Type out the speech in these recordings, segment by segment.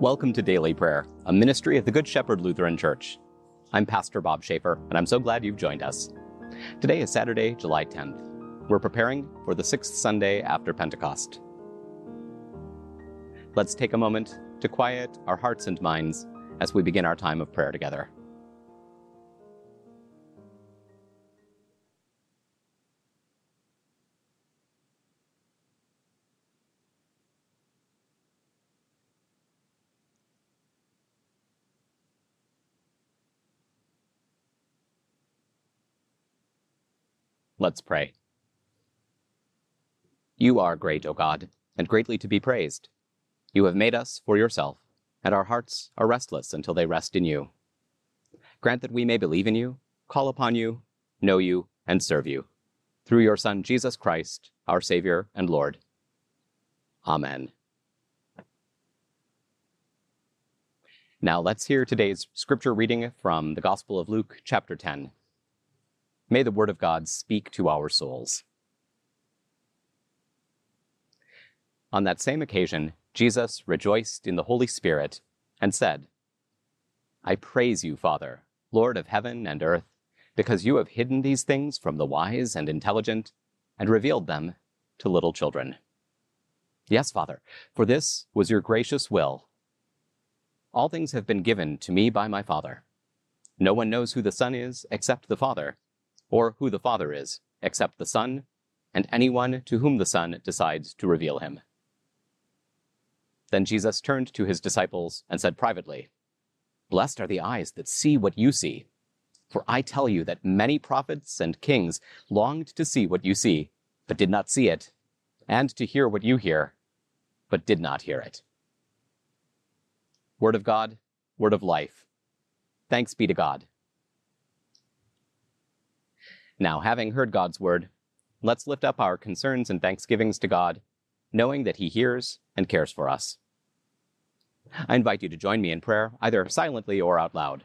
Welcome to Daily Prayer, a ministry of the Good Shepherd Lutheran Church. I'm Pastor Bob Schaefer, and I'm so glad you've joined us. Today is Saturday, July 10th. We're preparing for the sixth Sunday after Pentecost. Let's take a moment to quiet our hearts and minds as we begin our time of prayer together. Let's pray. You are great, O God, and greatly to be praised. You have made us for yourself, and our hearts are restless until they rest in you. Grant that we may believe in you, call upon you, know you, and serve you. Through your Son, Jesus Christ, our Savior and Lord. Amen. Now let's hear today's scripture reading from the Gospel of Luke, chapter 10. May the Word of God speak to our souls. On that same occasion, Jesus rejoiced in the Holy Spirit and said, I praise you, Father, Lord of heaven and earth, because you have hidden these things from the wise and intelligent and revealed them to little children. Yes, Father, for this was your gracious will. All things have been given to me by my Father. No one knows who the Son is except the Father or who the Father is, except the Son, and anyone to whom the Son decides to reveal him. Then Jesus turned to his disciples and said privately, Blessed are the eyes that see what you see. For I tell you that many prophets and kings longed to see what you see, but did not see it, and to hear what you hear, but did not hear it. Word of God, word of life. Thanks be to God. Now, having heard God's word, let's lift up our concerns and thanksgivings to God, knowing that He hears and cares for us. I invite you to join me in prayer, either silently or out loud.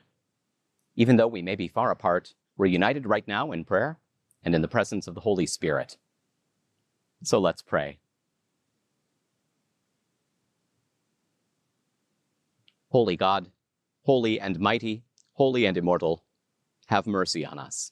Even though we may be far apart, we're united right now in prayer and in the presence of the Holy Spirit. So let's pray. Holy God, holy and mighty, holy and immortal, have mercy on us.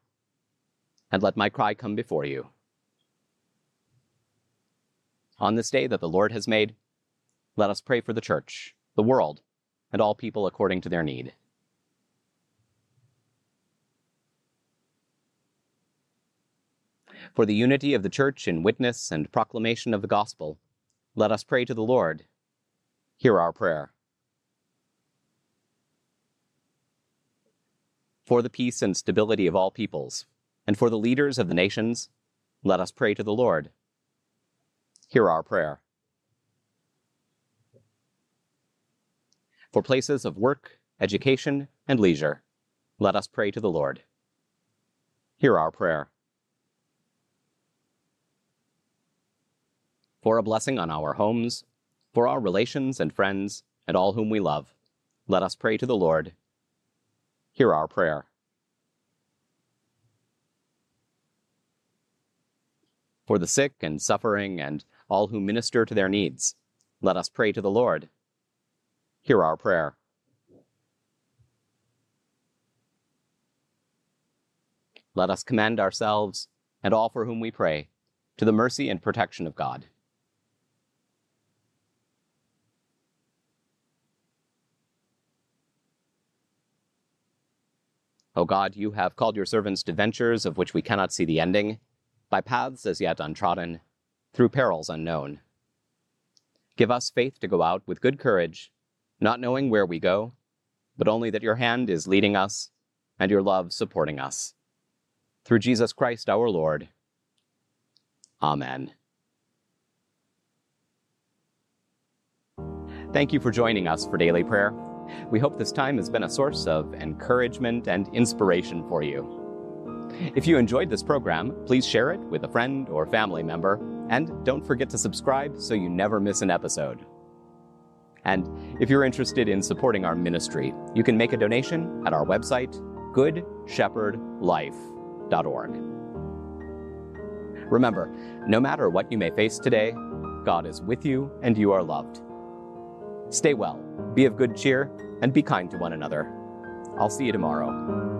and let my cry come before you. On this day that the Lord has made, let us pray for the church, the world, and all people according to their need. For the unity of the church in witness and proclamation of the gospel, let us pray to the Lord. Hear our prayer. For the peace and stability of all peoples, and for the leaders of the nations, let us pray to the Lord. Hear our prayer. For places of work, education, and leisure, let us pray to the Lord. Hear our prayer. For a blessing on our homes, for our relations and friends, and all whom we love, let us pray to the Lord. Hear our prayer. For the sick and suffering and all who minister to their needs, let us pray to the Lord. Hear our prayer. Let us commend ourselves and all for whom we pray to the mercy and protection of God. O God, you have called your servants to ventures of which we cannot see the ending, by paths as yet untrodden, through perils unknown. Give us faith to go out with good courage, not knowing where we go, but only that your hand is leading us and your love supporting us. Through Jesus Christ our Lord. Amen. Thank you for joining us for daily prayer. We hope this time has been a source of encouragement and inspiration for you. If you enjoyed this program, please share it with a friend or family member, and don't forget to subscribe so you never miss an episode. And if you're interested in supporting our ministry, you can make a donation at our website, goodshepherdlife.org. Remember, no matter what you may face today, God is with you and you are loved. Stay well, be of good cheer, and be kind to one another. I'll see you tomorrow.